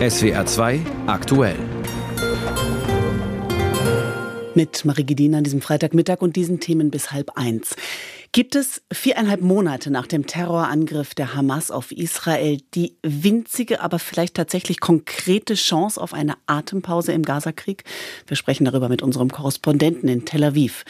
SWR 2 aktuell. Mit Marie Gedin an diesem Freitagmittag und diesen Themen bis halb eins. Gibt es viereinhalb Monate nach dem Terrorangriff der Hamas auf Israel die winzige, aber vielleicht tatsächlich konkrete Chance auf eine Atempause im Gazakrieg? Wir sprechen darüber mit unserem Korrespondenten in Tel Aviv.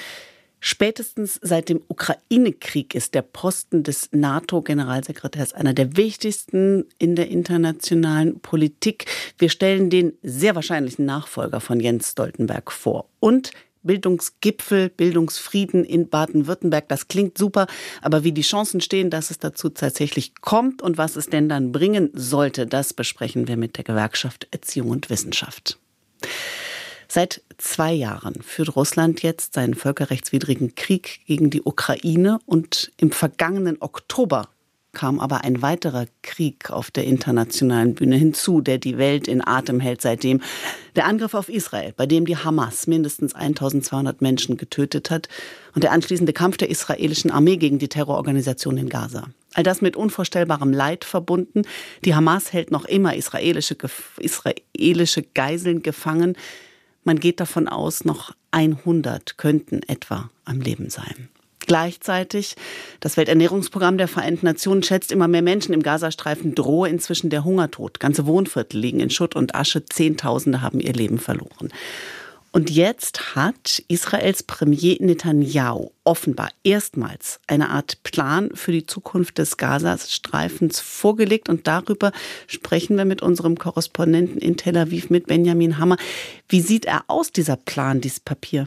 Spätestens seit dem Ukraine-Krieg ist der Posten des NATO-Generalsekretärs einer der wichtigsten in der internationalen Politik. Wir stellen den sehr wahrscheinlichen Nachfolger von Jens Stoltenberg vor. Und Bildungsgipfel, Bildungsfrieden in Baden-Württemberg. Das klingt super, aber wie die Chancen stehen, dass es dazu tatsächlich kommt und was es denn dann bringen sollte, das besprechen wir mit der Gewerkschaft Erziehung und Wissenschaft. Seit zwei Jahren führt Russland jetzt seinen völkerrechtswidrigen Krieg gegen die Ukraine und im vergangenen Oktober kam aber ein weiterer Krieg auf der internationalen Bühne hinzu, der die Welt in Atem hält seitdem. Der Angriff auf Israel, bei dem die Hamas mindestens 1200 Menschen getötet hat und der anschließende Kampf der israelischen Armee gegen die Terrororganisation in Gaza. All das mit unvorstellbarem Leid verbunden. Die Hamas hält noch immer israelische, israelische Geiseln gefangen. Man geht davon aus, noch 100 könnten etwa am Leben sein. Gleichzeitig, das Welternährungsprogramm der Vereinten Nationen schätzt, immer mehr Menschen im Gazastreifen drohe inzwischen der Hungertod. Ganze Wohnviertel liegen in Schutt und Asche, Zehntausende haben ihr Leben verloren. Und jetzt hat Israels Premier Netanyahu offenbar erstmals eine Art Plan für die Zukunft des Gazastreifens vorgelegt. Und darüber sprechen wir mit unserem Korrespondenten in Tel Aviv, mit Benjamin Hammer. Wie sieht er aus, dieser Plan, dieses Papier?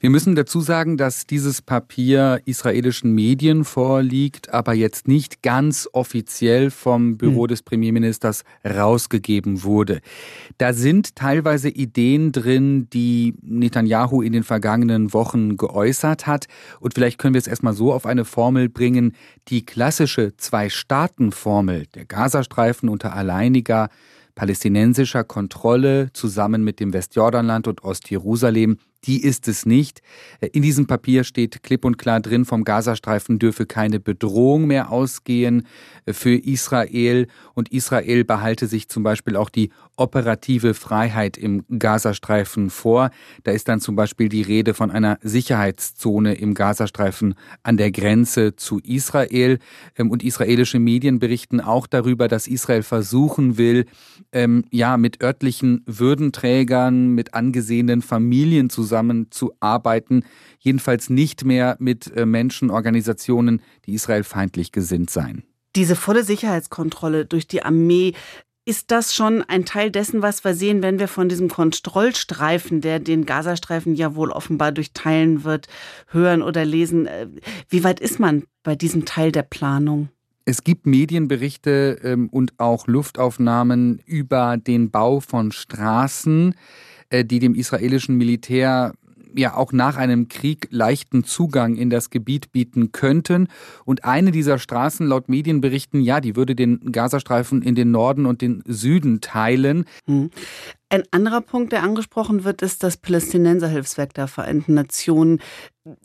Wir müssen dazu sagen, dass dieses Papier israelischen Medien vorliegt, aber jetzt nicht ganz offiziell vom Büro hm. des Premierministers rausgegeben wurde. Da sind teilweise Ideen drin, die Netanyahu in den vergangenen Wochen geäußert hat. Und vielleicht können wir es erstmal so auf eine Formel bringen. Die klassische Zwei-Staaten-Formel, der Gazastreifen unter alleiniger palästinensischer Kontrolle zusammen mit dem Westjordanland und Ostjerusalem, die ist es nicht. Äh, in diesem Papier steht klipp und klar drin, vom Gazastreifen dürfe keine Bedrohung mehr ausgehen äh, für Israel und Israel behalte sich zum Beispiel auch die operative Freiheit im Gazastreifen vor. Da ist dann zum Beispiel die Rede von einer Sicherheitszone im Gazastreifen an der Grenze zu Israel. Ähm, und israelische Medien berichten auch darüber, dass Israel versuchen will, ähm, ja, mit örtlichen Würdenträgern, mit angesehenen Familien zusammenzuarbeiten, jedenfalls nicht mehr mit äh, Menschen, Organisationen, die israelfeindlich gesinnt seien. Diese volle Sicherheitskontrolle durch die Armee, ist das schon ein Teil dessen, was wir sehen, wenn wir von diesem Kontrollstreifen, der den Gazastreifen ja wohl offenbar durchteilen wird, hören oder lesen? Äh, wie weit ist man bei diesem Teil der Planung? Es gibt Medienberichte ähm, und auch Luftaufnahmen über den Bau von Straßen, die dem israelischen Militär ja auch nach einem Krieg leichten Zugang in das Gebiet bieten könnten. Und eine dieser Straßen laut Medienberichten, ja, die würde den Gazastreifen in den Norden und den Süden teilen. Ein anderer Punkt, der angesprochen wird, ist das Palästinenserhilfswerk der Vereinten Nationen.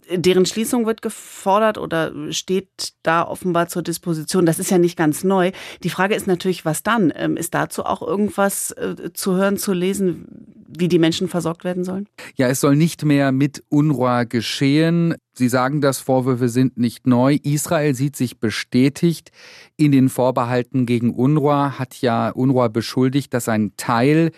Deren Schließung wird gefordert oder steht da offenbar zur Disposition. Das ist ja nicht ganz neu. Die Frage ist natürlich, was dann? Ähm, ist dazu auch irgendwas äh, zu hören, zu lesen, wie die Menschen versorgt werden sollen? Ja, es soll nicht mehr mit UNRWA geschehen. Sie sagen, dass Vorwürfe sind nicht neu. Israel sieht sich bestätigt in den Vorbehalten gegen UNRWA, hat ja UNRWA beschuldigt, dass ein Teil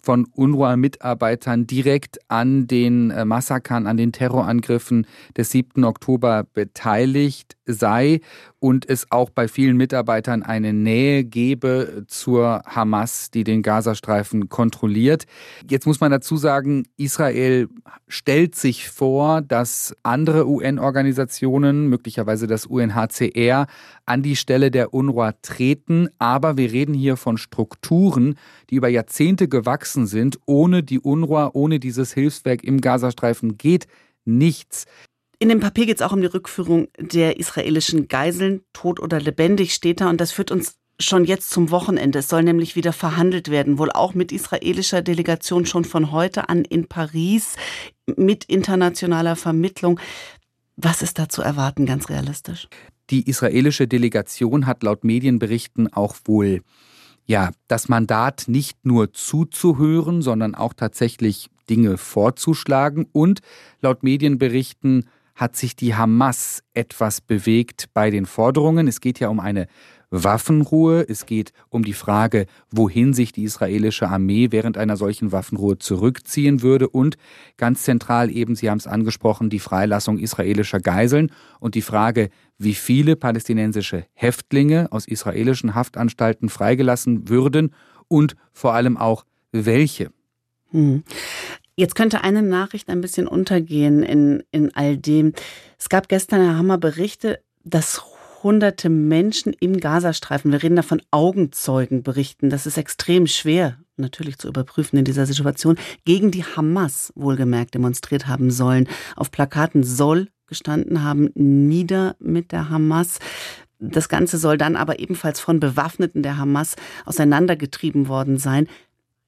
von UNRWA-Mitarbeitern direkt an den äh, Massakern, an den Terrorangriffen des 7. Oktober beteiligt sei und es auch bei vielen Mitarbeitern eine Nähe gebe zur Hamas, die den Gazastreifen kontrolliert. Jetzt muss man dazu sagen, Israel stellt sich vor, dass andere UN-Organisationen, möglicherweise das UNHCR, an die Stelle der UNRWA treten. Aber wir reden hier von Strukturen, die über Jahrzehnte gewachsen sind. Ohne die UNRWA, ohne dieses Hilfswerk im Gazastreifen geht nichts. In dem Papier geht es auch um die Rückführung der israelischen Geiseln, tot oder lebendig steht da. Und das führt uns schon jetzt zum Wochenende. Es soll nämlich wieder verhandelt werden, wohl auch mit israelischer Delegation schon von heute an in Paris mit internationaler Vermittlung. Was ist da zu erwarten, ganz realistisch? Die israelische Delegation hat laut Medienberichten auch wohl ja, das Mandat nicht nur zuzuhören, sondern auch tatsächlich Dinge vorzuschlagen. Und laut Medienberichten hat sich die Hamas etwas bewegt bei den Forderungen. Es geht ja um eine Waffenruhe. Es geht um die Frage, wohin sich die israelische Armee während einer solchen Waffenruhe zurückziehen würde. Und ganz zentral eben, Sie haben es angesprochen, die Freilassung israelischer Geiseln und die Frage, wie viele palästinensische Häftlinge aus israelischen Haftanstalten freigelassen würden und vor allem auch welche. Hm. Jetzt könnte eine Nachricht ein bisschen untergehen in, in all dem. Es gab gestern, Herr Hammer, Berichte, dass hunderte Menschen im Gazastreifen, wir reden da von Augenzeugen berichten, das ist extrem schwer natürlich zu überprüfen in dieser Situation, gegen die Hamas wohlgemerkt demonstriert haben sollen. Auf Plakaten soll gestanden haben, nieder mit der Hamas. Das Ganze soll dann aber ebenfalls von Bewaffneten der Hamas auseinandergetrieben worden sein.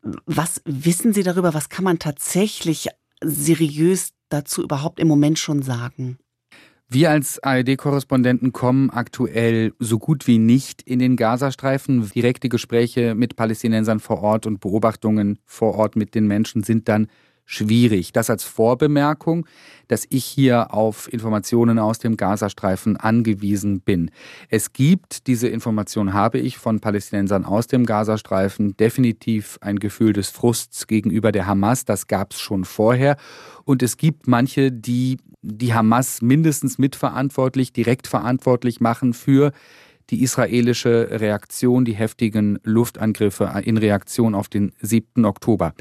Was wissen Sie darüber? Was kann man tatsächlich seriös dazu überhaupt im Moment schon sagen? Wir als ARD-Korrespondenten kommen aktuell so gut wie nicht in den Gazastreifen. Direkte Gespräche mit Palästinensern vor Ort und Beobachtungen vor Ort mit den Menschen sind dann schwierig. Das als Vorbemerkung, dass ich hier auf Informationen aus dem Gazastreifen angewiesen bin. Es gibt, diese Information habe ich von Palästinensern aus dem Gazastreifen, definitiv ein Gefühl des Frusts gegenüber der Hamas. Das gab es schon vorher. Und es gibt manche, die die Hamas mindestens mitverantwortlich, direkt verantwortlich machen für die israelische Reaktion, die heftigen Luftangriffe in Reaktion auf den 7. Oktober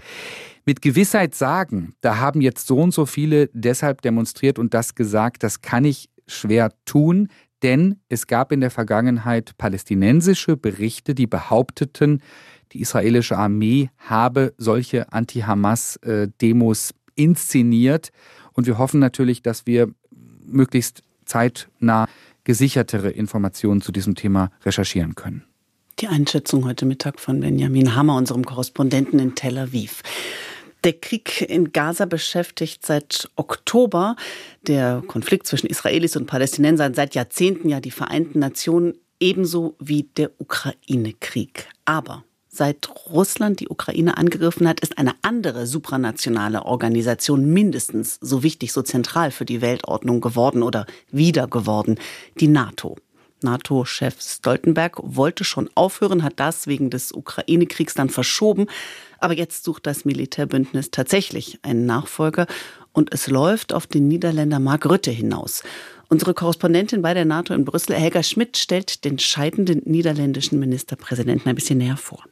mit Gewissheit sagen, da haben jetzt so und so viele deshalb demonstriert und das gesagt, das kann ich schwer tun, denn es gab in der Vergangenheit palästinensische Berichte, die behaupteten, die israelische Armee habe solche Anti-Hamas-Demos inszeniert. Und wir hoffen natürlich, dass wir möglichst zeitnah gesichertere Informationen zu diesem Thema recherchieren können. Die Einschätzung heute Mittag von Benjamin Hammer, unserem Korrespondenten in Tel Aviv. Der Krieg in Gaza beschäftigt seit Oktober, der Konflikt zwischen Israelis und Palästinensern seit Jahrzehnten ja die Vereinten Nationen ebenso wie der Ukraine-Krieg. Aber seit Russland die Ukraine angegriffen hat, ist eine andere supranationale Organisation mindestens so wichtig, so zentral für die Weltordnung geworden oder wieder geworden, die NATO. NATO-Chef Stoltenberg wollte schon aufhören, hat das wegen des Ukraine-Kriegs dann verschoben. Aber jetzt sucht das Militärbündnis tatsächlich einen Nachfolger und es läuft auf den Niederländer Mark Rütte hinaus. Unsere Korrespondentin bei der NATO in Brüssel, Helga Schmidt, stellt den scheidenden niederländischen Ministerpräsidenten ein bisschen näher vor.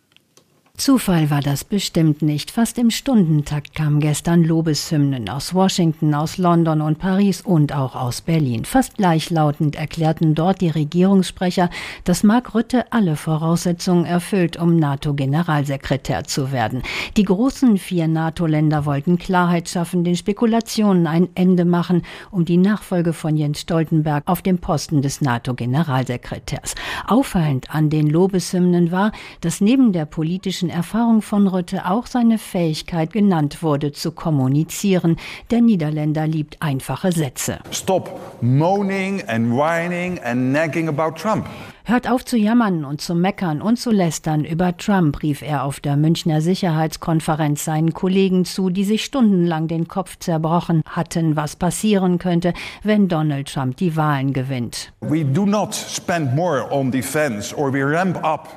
Zufall war das bestimmt nicht. Fast im Stundentakt kamen gestern Lobeshymnen aus Washington, aus London und Paris und auch aus Berlin. Fast gleichlautend erklärten dort die Regierungssprecher, dass Mark Rütte alle Voraussetzungen erfüllt, um NATO-Generalsekretär zu werden. Die großen vier NATO-Länder wollten Klarheit schaffen, den Spekulationen ein Ende machen, um die Nachfolge von Jens Stoltenberg auf dem Posten des NATO-Generalsekretärs. Auffallend an den Lobeshymnen war, dass neben der politischen praktischen Erfahrung von Rütte auch seine Fähigkeit genannt wurde, zu kommunizieren. Der Niederländer liebt einfache Sätze. Stop moaning and whining and nagging about Trump. Hört auf zu jammern und zu meckern und zu lästern über Trump, rief er auf der Münchner Sicherheitskonferenz seinen Kollegen zu, die sich stundenlang den Kopf zerbrochen hatten, was passieren könnte, wenn Donald Trump die Wahlen gewinnt. We do not spend more on defense or we ramp up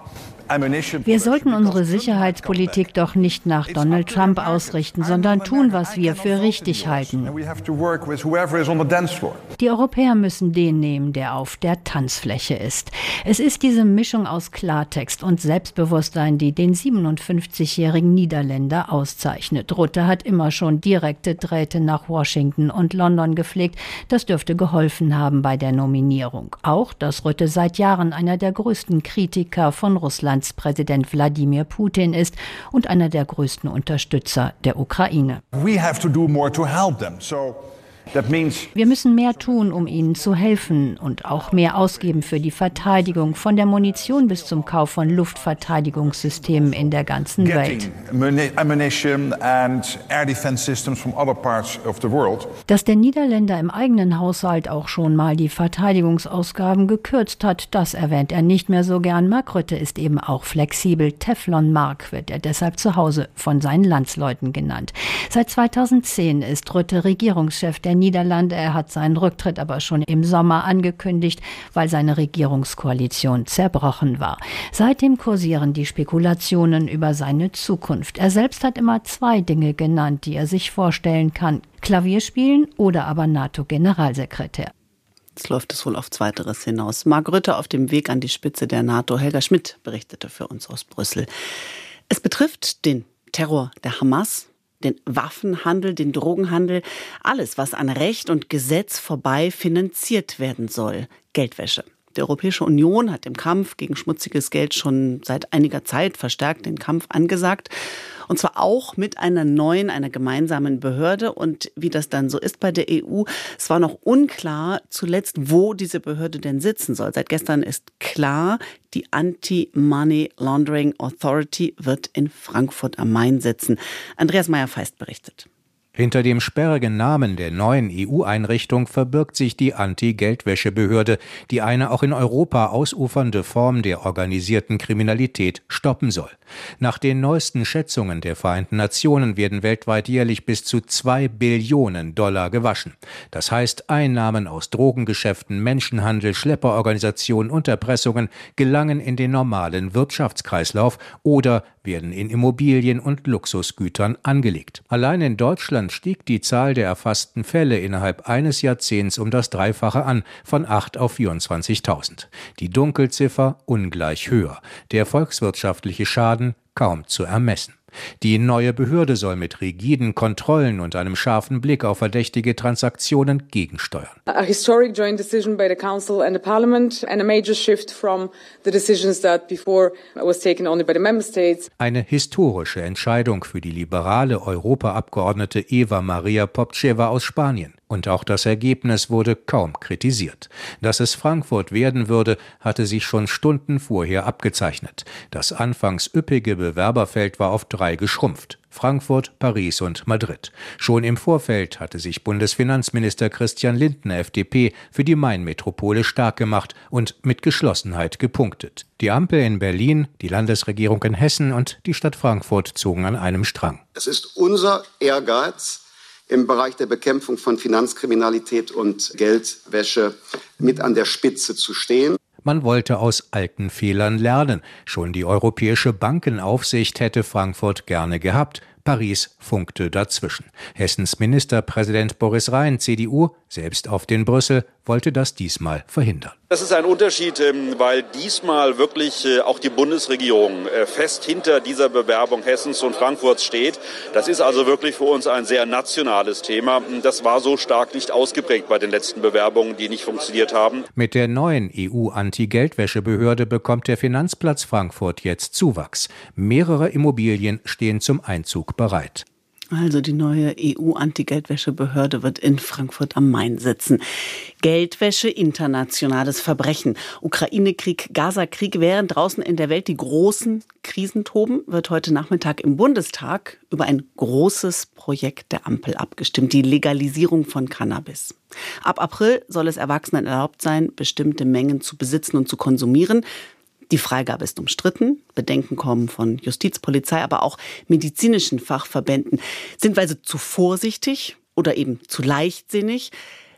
wir sollten unsere Sicherheitspolitik doch nicht nach Donald Trump ausrichten, sondern tun, was wir für richtig halten. Die Europäer müssen den nehmen, der auf der Tanzfläche ist. Es ist diese Mischung aus Klartext und Selbstbewusstsein, die den 57-jährigen Niederländer auszeichnet. Rutte hat immer schon direkte Drähte nach Washington und London gepflegt. Das dürfte geholfen haben bei der Nominierung. Auch, dass Rutte seit Jahren einer der größten Kritiker von Russland Russlands Präsident Wladimir Putin ist und einer der größten Unterstützer der Ukraine. We have to do more to help them. So Wir müssen mehr tun, um ihnen zu helfen und auch mehr ausgeben für die Verteidigung, von der Munition bis zum Kauf von Luftverteidigungssystemen in der ganzen Welt. Dass der Niederländer im eigenen Haushalt auch schon mal die Verteidigungsausgaben gekürzt hat, das erwähnt er nicht mehr so gern. Mark Rütte ist eben auch flexibel. Teflon Mark wird er deshalb zu Hause von seinen Landsleuten genannt. Seit 2010 ist Rütte Regierungschef der Niederlande. Er hat seinen Rücktritt aber schon im Sommer angekündigt, weil seine Regierungskoalition zerbrochen war. Seitdem kursieren die Spekulationen über seine Zukunft. Er selbst hat immer zwei Dinge genannt, die er sich vorstellen kann. Klavierspielen oder aber NATO-Generalsekretär. Jetzt läuft es wohl auf Zweiteres hinaus. Mark Rütte auf dem Weg an die Spitze der NATO. Helga Schmidt berichtete für uns aus Brüssel. Es betrifft den Terror der Hamas, den Waffenhandel, den Drogenhandel, alles, was an Recht und Gesetz vorbei finanziert werden soll. Geldwäsche. Die Europäische Union hat im Kampf gegen schmutziges Geld schon seit einiger Zeit verstärkt den Kampf angesagt. Und zwar auch mit einer neuen, einer gemeinsamen Behörde. Und wie das dann so ist bei der EU, es war noch unklar zuletzt, wo diese Behörde denn sitzen soll. Seit gestern ist klar, die Anti-Money Laundering Authority wird in Frankfurt am Main sitzen. Andreas Meyer-Feist berichtet. Hinter dem sperrigen Namen der neuen EU-Einrichtung verbirgt sich die Anti-Geldwäschebehörde, die eine auch in Europa ausufernde Form der organisierten Kriminalität stoppen soll. Nach den neuesten Schätzungen der Vereinten Nationen werden weltweit jährlich bis zu zwei Billionen Dollar gewaschen. Das heißt, Einnahmen aus Drogengeschäften, Menschenhandel, Schlepperorganisationen und Erpressungen gelangen in den normalen Wirtschaftskreislauf oder werden in Immobilien und Luxusgütern angelegt. Allein in Deutschland stieg die Zahl der erfassten Fälle innerhalb eines Jahrzehnts um das Dreifache an, von 8 auf 24.000. Die Dunkelziffer ungleich höher. Der volkswirtschaftliche Schaden kaum zu ermessen. Die neue Behörde soll mit rigiden Kontrollen und einem scharfen Blick auf verdächtige Transaktionen gegensteuern. A historic joint decision by the Council and the Parliament and a major shift from the decisions that before was taken only by the member states. Eine historische Entscheidung für die liberale Europaabgeordnete Eva Maria Popceva aus Spanien. Und auch das Ergebnis wurde kaum kritisiert. Dass es Frankfurt werden würde, hatte sich schon Stunden vorher abgezeichnet. Das anfangs üppige Bewerberfeld war auf drei geschrumpft. Frankfurt, Paris und Madrid. Schon im Vorfeld hatte sich Bundesfinanzminister Christian Lindner FDP für die Mainmetropole stark gemacht und mit Geschlossenheit gepunktet. Die Ampel in Berlin, die Landesregierung in Hessen und die Stadt Frankfurt zogen an einem Strang. Es ist unser Ehrgeiz, im Bereich der Bekämpfung von Finanzkriminalität und Geldwäsche mit an der Spitze zu stehen. Man wollte aus alten Fehlern lernen. Schon die Europäische Bankenaufsicht hätte Frankfurt gerne gehabt. Paris funkte dazwischen. Hessens Ministerpräsident Boris Rhein, CDU, selbst auf den Brüssel, wollte das diesmal verhindern. Das ist ein Unterschied, ähm, weil diesmal wirklich äh, auch die Bundesregierung äh, fest hinter dieser Bewerbung Hessens und Frankfurts steht. Das ist also wirklich für uns ein sehr nationales Thema. Das war so stark nicht ausgeprägt bei den letzten Bewerbungen, die nicht funktioniert haben. Mit der neuen EU-Anti-Geldwäschebehörde bekommt der Finanzplatz Frankfurt jetzt Zuwachs. Mehrere Immobilien stehen zum Einzug bereit. Also die neue EU-Anti-Geldwäschebehörde wird in Frankfurt am Main sitzen. Geldwäsche, internationales Verbrechen. Ukraine-Krieg, Gaza-Krieg, während draußen in der Welt die großen Krisen toben, wird heute Nachmittag im Bundestag über ein großes Projekt der Ampel abgestimmt, die Legalisierung von Cannabis. Ab April soll es Erwachsenen erlaubt sein, bestimmte Mengen zu besitzen und zu konsumieren. Die Freigabe ist umstritten. Bedenken kommen von Justiz, Polizei, aber auch medizinischen Fachverbänden. Sind wir also zu vorsichtig oder eben zu leichtsinnig?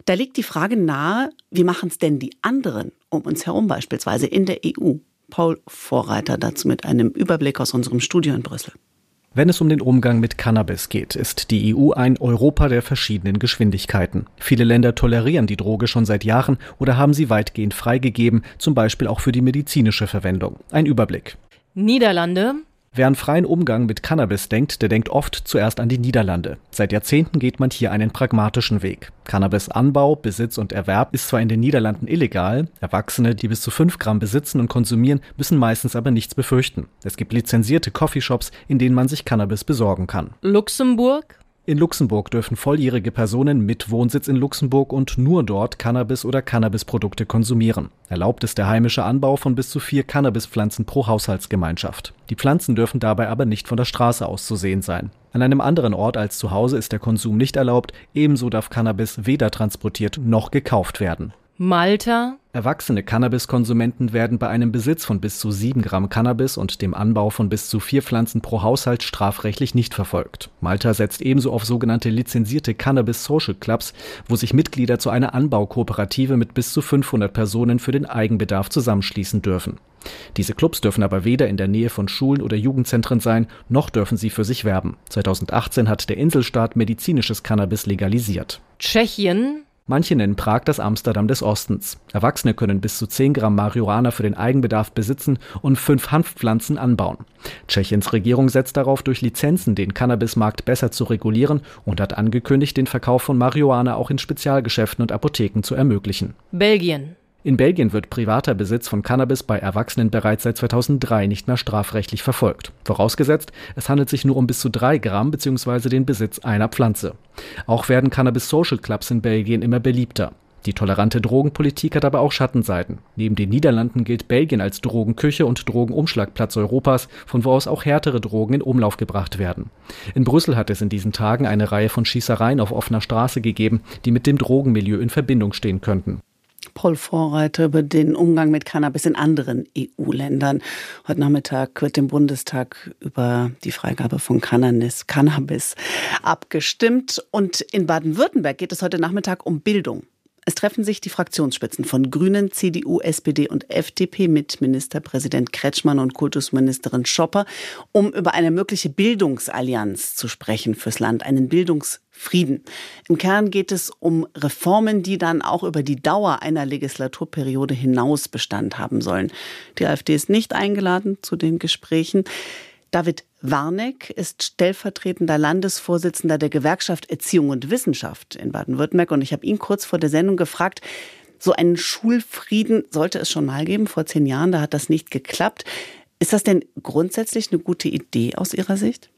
Da liegt die Frage nahe, wie machen es denn die anderen um uns herum, beispielsweise in der EU? Paul Vorreiter dazu mit einem Überblick aus unserem Studio in Brüssel. Wenn es um den Umgang mit Cannabis geht, ist die EU ein Europa der verschiedenen Geschwindigkeiten. Viele Länder tolerieren die Droge schon seit Jahren oder haben sie weitgehend freigegeben, zum Beispiel auch für die medizinische Verwendung. Ein Überblick. Niederlande, Wer an freien Umgang mit Cannabis denkt, der denkt oft zuerst an die Niederlande. Seit Jahrzehnten geht man hier einen pragmatischen Weg. Cannabis-Anbau, Besitz und Erwerb ist zwar in den Niederlanden illegal, Erwachsene, die bis zu 5 Gramm besitzen und konsumieren, müssen meistens aber nichts befürchten. Es gibt lizenzierte Coffeeshops, in denen man sich Cannabis besorgen kann. Luxemburg, In Luxemburg dürfen volljährige Personen mit Wohnsitz in Luxemburg und nur dort Cannabis oder Cannabisprodukte konsumieren. Erlaubt ist der heimische Anbau von bis zu vier Cannabispflanzen pro Haushaltsgemeinschaft. Die Pflanzen dürfen dabei aber nicht von der Straße aus zu sehen sein. An einem anderen Ort als zu Hause ist der Konsum nicht erlaubt, ebenso darf Cannabis weder transportiert noch gekauft werden. Malta. Erwachsene Cannabiskonsumenten werden bei einem Besitz von bis zu 7 Gramm Cannabis und dem Anbau von bis zu vier Pflanzen pro Haushalt strafrechtlich nicht verfolgt. Malta setzt ebenso auf sogenannte lizenzierte Cannabis Social Clubs, wo sich Mitglieder zu einer Anbaukooperative mit bis zu 500 Personen für den Eigenbedarf zusammenschließen dürfen. Diese Clubs dürfen aber weder in der Nähe von Schulen oder Jugendzentren sein, noch dürfen sie für sich werben. 2018 hat der Inselstaat medizinisches Cannabis legalisiert. Tschechien. Manche nennen Prag das Amsterdam des Ostens. Erwachsene können bis zu 10 Gramm Marihuana für den Eigenbedarf besitzen und fünf Hanfpflanzen anbauen. Tschechiens Regierung setzt darauf, durch Lizenzen den Cannabismarkt besser zu regulieren und hat angekündigt, den Verkauf von Marihuana auch in Spezialgeschäften und Apotheken zu ermöglichen. Belgien. In Belgien wird privater Besitz von Cannabis bei Erwachsenen bereits seit 2003 nicht mehr strafrechtlich verfolgt. Vorausgesetzt, es handelt sich nur um bis zu drei Gramm bzw. den Besitz einer Pflanze. Auch werden Cannabis Social Clubs in Belgien immer beliebter. Die tolerante Drogenpolitik hat aber auch Schattenseiten. Neben den Niederlanden gilt Belgien als Drogenküche und Drogenumschlagplatz Europas, von wo aus auch härtere Drogen in Umlauf gebracht werden. In Brüssel hat es in diesen Tagen eine Reihe von Schießereien auf offener Straße gegeben, die mit dem Drogenmilieu in Verbindung stehen könnten. Paul Vorreiter über den Umgang mit Cannabis in anderen EU-Ländern. Heute Nachmittag wird im Bundestag über die Freigabe von Cannabis, Cannabis abgestimmt. Und in Baden-Württemberg geht es heute Nachmittag um Bildung. Es treffen sich die Fraktionsspitzen von Grünen, CDU, SPD und FDP mit Ministerpräsident Kretschmann und Kultusministerin Schopper, um über eine mögliche Bildungsallianz zu sprechen fürs Land, einen Bildungsfrieden. Im Kern geht es um Reformen, die dann auch über die Dauer einer Legislaturperiode hinaus Bestand haben sollen. Die AfD ist nicht eingeladen zu den Gesprächen. David Warneck ist stellvertretender Landesvorsitzender der Gewerkschaft Erziehung und Wissenschaft in Baden-Württemberg. Und ich habe ihn kurz vor der Sendung gefragt, so einen Schulfrieden sollte es schon mal geben. Vor zehn Jahren, da hat das nicht geklappt. Ist das denn grundsätzlich eine gute Idee aus Ihrer Sicht?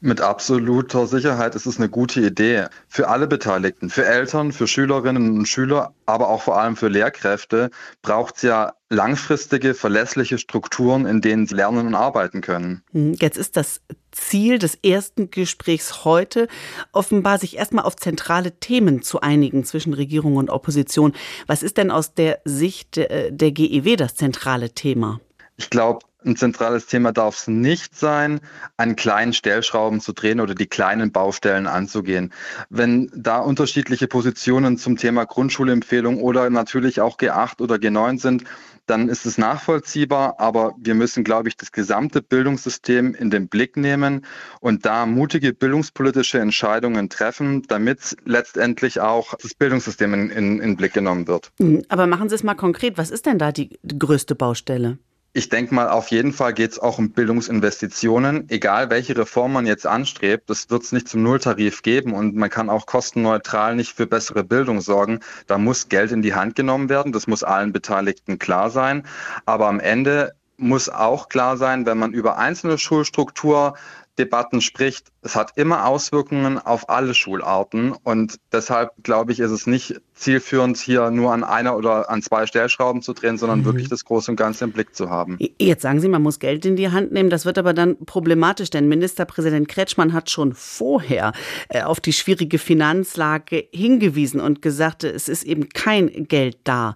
Mit absoluter Sicherheit ist es eine gute Idee für alle Beteiligten, für Eltern, für Schülerinnen und Schüler, aber auch vor allem für Lehrkräfte braucht es ja langfristige, verlässliche Strukturen, in denen sie lernen und arbeiten können. Hm, jetzt ist das Ziel des ersten Gesprächs heute offenbar, sich erstmal auf zentrale Themen zu einigen zwischen Regierung und Opposition. Was ist denn aus der Sicht der GEW das zentrale Thema? Ich glaube, ein zentrales Thema darf es nicht sein, an kleinen Stellschrauben zu drehen oder die kleinen Baustellen anzugehen. Wenn da unterschiedliche Positionen zum Thema Grundschulempfehlung oder natürlich auch G8 oder G9 sind, dann ist es nachvollziehbar, aber wir müssen, glaube ich, das gesamte Bildungssystem in den Blick nehmen und da mutige bildungspolitische Entscheidungen treffen, damit letztendlich auch das Bildungssystem in, in Blick genommen wird. Aber machen Sie es mal konkret. Was ist denn da die größte Baustelle? Ich denke mal, auf jeden Fall geht es auch um Bildungsinvestitionen. Egal welche Reform man jetzt anstrebt, das wird es nicht zum Nulltarif geben und man kann auch kostenneutral nicht für bessere Bildung sorgen. Da muss Geld in die Hand genommen werden. Das muss allen Beteiligten klar sein. Aber am Ende muss auch klar sein, wenn man über einzelne Schulstruktur Debatten spricht, es hat immer Auswirkungen auf alle Schularten und deshalb glaube ich, ist es nicht zielführend, hier nur an einer oder an zwei Stellschrauben zu drehen, sondern mhm. wirklich das Große und Ganze im Blick zu haben. Jetzt sagen Sie, man muss Geld in die Hand nehmen. Das wird aber dann problematisch, denn Ministerpräsident Kretschmann hat schon vorher äh, auf die schwierige Finanzlage hingewiesen und gesagt, es ist eben kein Geld da.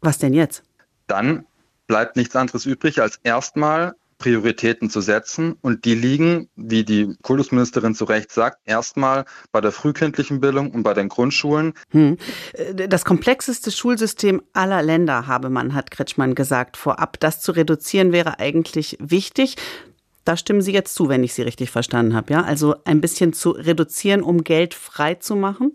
Was denn jetzt? Dann bleibt nichts anderes übrig, als erstmal Prioritäten zu setzen. Und die liegen, wie die Kultusministerin zu Recht sagt, erstmal bei der frühkindlichen Bildung und bei den Grundschulen. Hm. Äh, das komplexeste Schulsystem aller Länder, habe man, hat Kretschmann gesagt, vorab. Das zu reduzieren wäre eigentlich wichtig. Da stimmen Sie jetzt zu, wenn ich Sie richtig verstanden habe, ja? Also ein bisschen zu reduzieren, um Geld frei zu machen?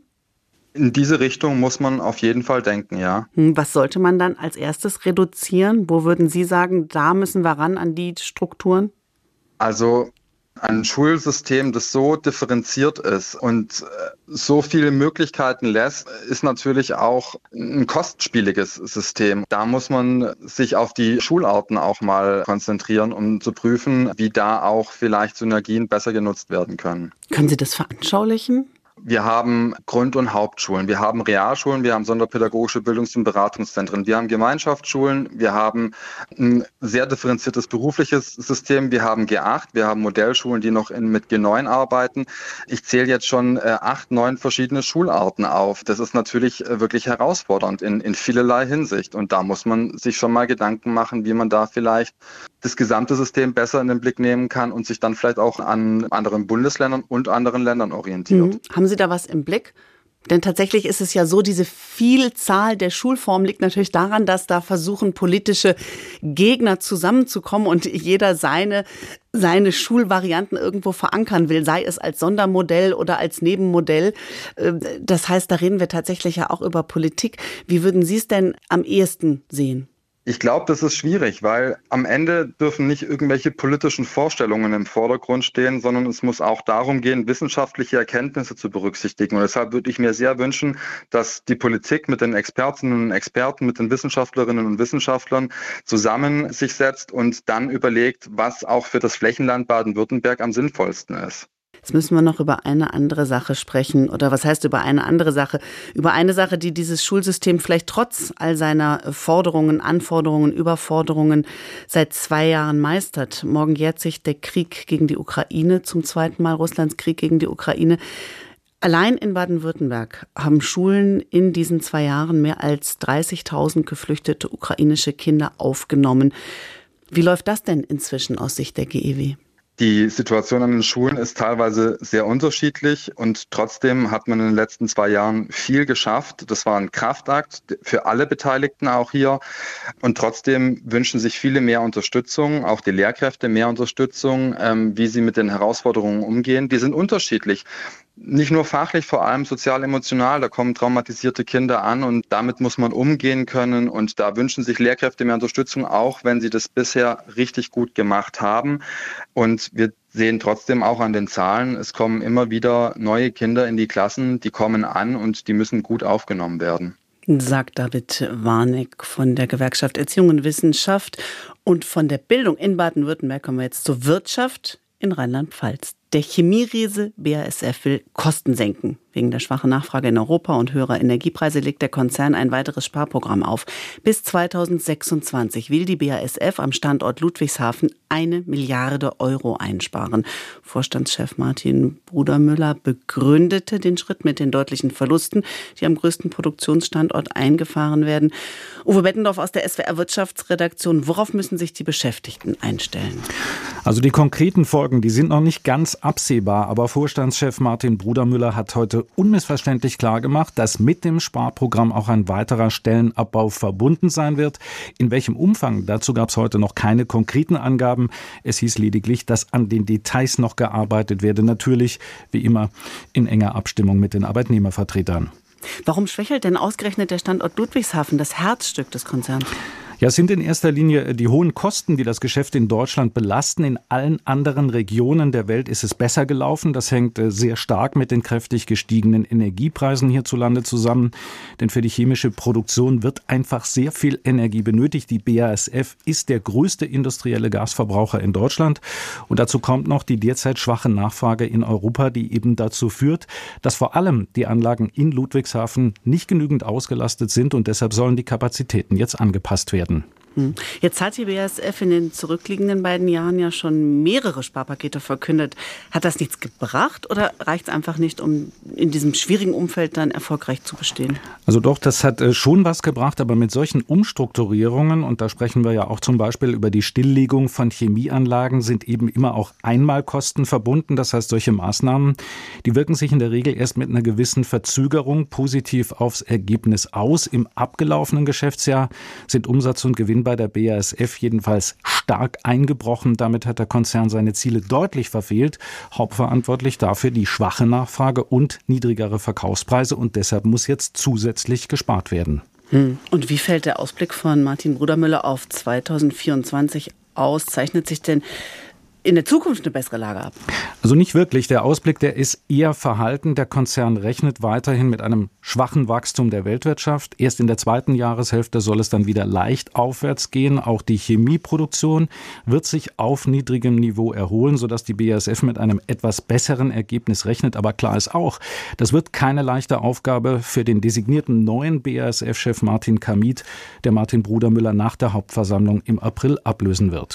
In diese Richtung muss man auf jeden Fall denken, ja. Hm, was sollte man dann als erstes reduzieren? Wo würden Sie sagen, da müssen wir ran an die Strukturen? Also Ein Schulsystem, das so differenziert ist und äh, so viele Möglichkeiten lässt, ist natürlich auch ein kostspieliges System. Da muss man sich auf die Schularten auch mal konzentrieren, um zu prüfen, wie da auch vielleicht Synergien besser genutzt werden können. Können Sie das veranschaulichen? Wir haben Grund- und Hauptschulen, wir haben Realschulen, wir haben sonderpädagogische Bildungs- und Beratungszentren, wir haben Gemeinschaftsschulen, wir haben ein sehr differenziertes berufliches System, wir haben G8, wir haben Modellschulen, die noch in, mit G9 arbeiten. Ich zähle jetzt schon äh, acht, neun verschiedene Schularten auf. Das ist natürlich äh, wirklich herausfordernd in, in vielerlei Hinsicht. Und da muss man sich schon mal Gedanken machen, wie man da vielleicht das gesamte System besser in den Blick nehmen kann und sich dann vielleicht auch an anderen Bundesländern und anderen Ländern orientiert. Mhm. Haben Sie da was im Blick? Denn tatsächlich ist es ja so, diese Vielzahl der Schulformen liegt natürlich daran, dass da versuchen politische Gegner zusammenzukommen und jeder seine, seine Schulvarianten irgendwo verankern will, sei es als Sondermodell oder als Nebenmodell. Äh, das heißt, da reden wir tatsächlich ja auch über Politik. Wie würden Sie es denn am ehesten sehen? Ich glaube, das ist schwierig, weil am Ende dürfen nicht irgendwelche politischen Vorstellungen im Vordergrund stehen, sondern es muss auch darum gehen, wissenschaftliche Erkenntnisse zu berücksichtigen. Und deshalb würde ich mir sehr wünschen, dass die Politik mit den Expertinnen und Experten, mit den Wissenschaftlerinnen und Wissenschaftlern zusammen sich setzt und dann überlegt, was auch für das Flächenland Baden-Württemberg am sinnvollsten ist. Jetzt müssen wir noch über eine andere Sache sprechen. Oder was heißt über eine andere Sache? Über eine Sache, die dieses Schulsystem vielleicht trotz all seiner Forderungen, Anforderungen, Überforderungen seit zwei Jahren meistert. Morgen jährt sich der Krieg gegen die Ukraine, zum zweiten Mal Russlands Krieg gegen die Ukraine. Allein in Baden-Württemberg haben Schulen in diesen zwei Jahren mehr als 30.000 geflüchtete ukrainische Kinder aufgenommen. Wie läuft das denn inzwischen aus Sicht der GEW? Die Situation an den Schulen ist teilweise sehr unterschiedlich und trotzdem hat man in den letzten zwei Jahren viel geschafft. Das war ein Kraftakt für alle Beteiligten auch hier. Und trotzdem wünschen sich viele mehr Unterstützung, auch die Lehrkräfte mehr Unterstützung, ähm, wie sie mit den Herausforderungen umgehen. Die sind unterschiedlich nicht nur fachlich, vor allem sozial-emotional. Da kommen traumatisierte Kinder an und damit muss man umgehen können. Und da wünschen sich Lehrkräfte mehr Unterstützung, auch wenn sie das bisher richtig gut gemacht haben. Und wir sehen trotzdem auch an den Zahlen, es kommen immer wieder neue Kinder in die Klassen, die kommen an und die müssen gut aufgenommen werden sagt David Warneck von der Gewerkschaft Erziehung und Wissenschaft. Und von der Bildung in Baden-Württemberg kommen wir jetzt zur Wirtschaft in Rheinland-Pfalz. Der Chemieriese BASF will Kosten senken. Wegen der schwachen Nachfrage in Europa und höherer Energiepreise legt der Konzern ein weiteres Sparprogramm auf. Bis 2026 will die BASF am Standort Ludwigshafen eine Milliarde Euro einsparen. Vorstandschef Martin Brudermüller begründete den Schritt mit den deutlichen Verlusten, die am größten Produktionsstandort eingefahren werden. Uwe Bettendorf aus der SWR Wirtschaftsredaktion, worauf müssen sich die Beschäftigten einstellen? Also die konkreten Folgen, die sind noch nicht ganz absehbar, aber Vorstandschef Martin Brudermüller hat heute unmissverständlich klargemacht, dass mit dem Sparprogramm auch ein weiterer Stellenabbau verbunden sein wird. In welchem Umfang? Dazu gab es heute noch keine konkreten Angaben. Es hieß lediglich, dass an den Details noch gearbeitet werde. Natürlich, wie immer, in enger Abstimmung mit den Arbeitnehmervertretern. Warum schwächelt denn ausgerechnet der Standort Ludwigshafen, das Herzstück des Konzerns? Ja, es sind in erster Linie äh, die hohen Kosten, die das Geschäft in Deutschland belasten. In allen anderen Regionen der Welt ist es besser gelaufen. Das hängt äh, sehr stark mit den kräftig gestiegenen Energiepreisen hierzulande zusammen. Denn für die chemische Produktion wird einfach sehr viel Energie benötigt. Die BASF ist der größte industrielle Gasverbraucher in Deutschland. Und dazu kommt noch die derzeit schwache Nachfrage in Europa, die eben dazu führt, dass vor allem die Anlagen in Ludwigshafen nicht genügend ausgelastet sind und deshalb sollen die Kapazitäten jetzt angepasst werden werden. Hm. Jetzt hat die BASF in den zurückliegenden beiden Jahren ja schon mehrere Sparpakete verkündet. Hat das nichts gebracht oder reicht es einfach nicht, um in diesem schwierigen Umfeld dann erfolgreich zu bestehen? Also doch, das hat äh, schon was gebracht, aber mit solchen Umstrukturierungen, und da sprechen wir ja auch zum Beispiel über die Stilllegung von Chemieanlagen, sind eben immer auch Einmalkosten verbunden. Das heißt, solche Maßnahmen, die wirken sich in der Regel erst mit einer gewissen Verzögerung positiv aufs Ergebnis aus. Im abgelaufenen Geschäftsjahr sind Umsatz und Gewinn bei der BASF jedenfalls stark eingebrochen. Damit hat der Konzern seine Ziele deutlich verfehlt. Hauptverantwortlich dafür die schwache Nachfrage und niedrigere Verkaufspreise. Und deshalb muss jetzt zusätzlich gespart werden. Hm. Und wie fällt der Ausblick von Martin Brudermüller auf 2024 aus? Zeichnet sich denn in der Zukunft eine bessere Lage ab? Also nicht wirklich. Der Ausblick, der ist eher verhalten. Der Konzern rechnet weiterhin mit einem schwachen Wachstum der Weltwirtschaft. Erst in der zweiten Jahreshälfte soll es dann wieder leicht aufwärts gehen. Auch die Chemieproduktion wird sich auf niedrigem Niveau erholen, sodass die BASF mit einem etwas besseren Ergebnis rechnet. Aber klar ist auch, das wird keine leichte Aufgabe für den designierten neuen BASF-Chef Martin Kamit, der Martin Brudermüller nach der Hauptversammlung im April ablösen wird.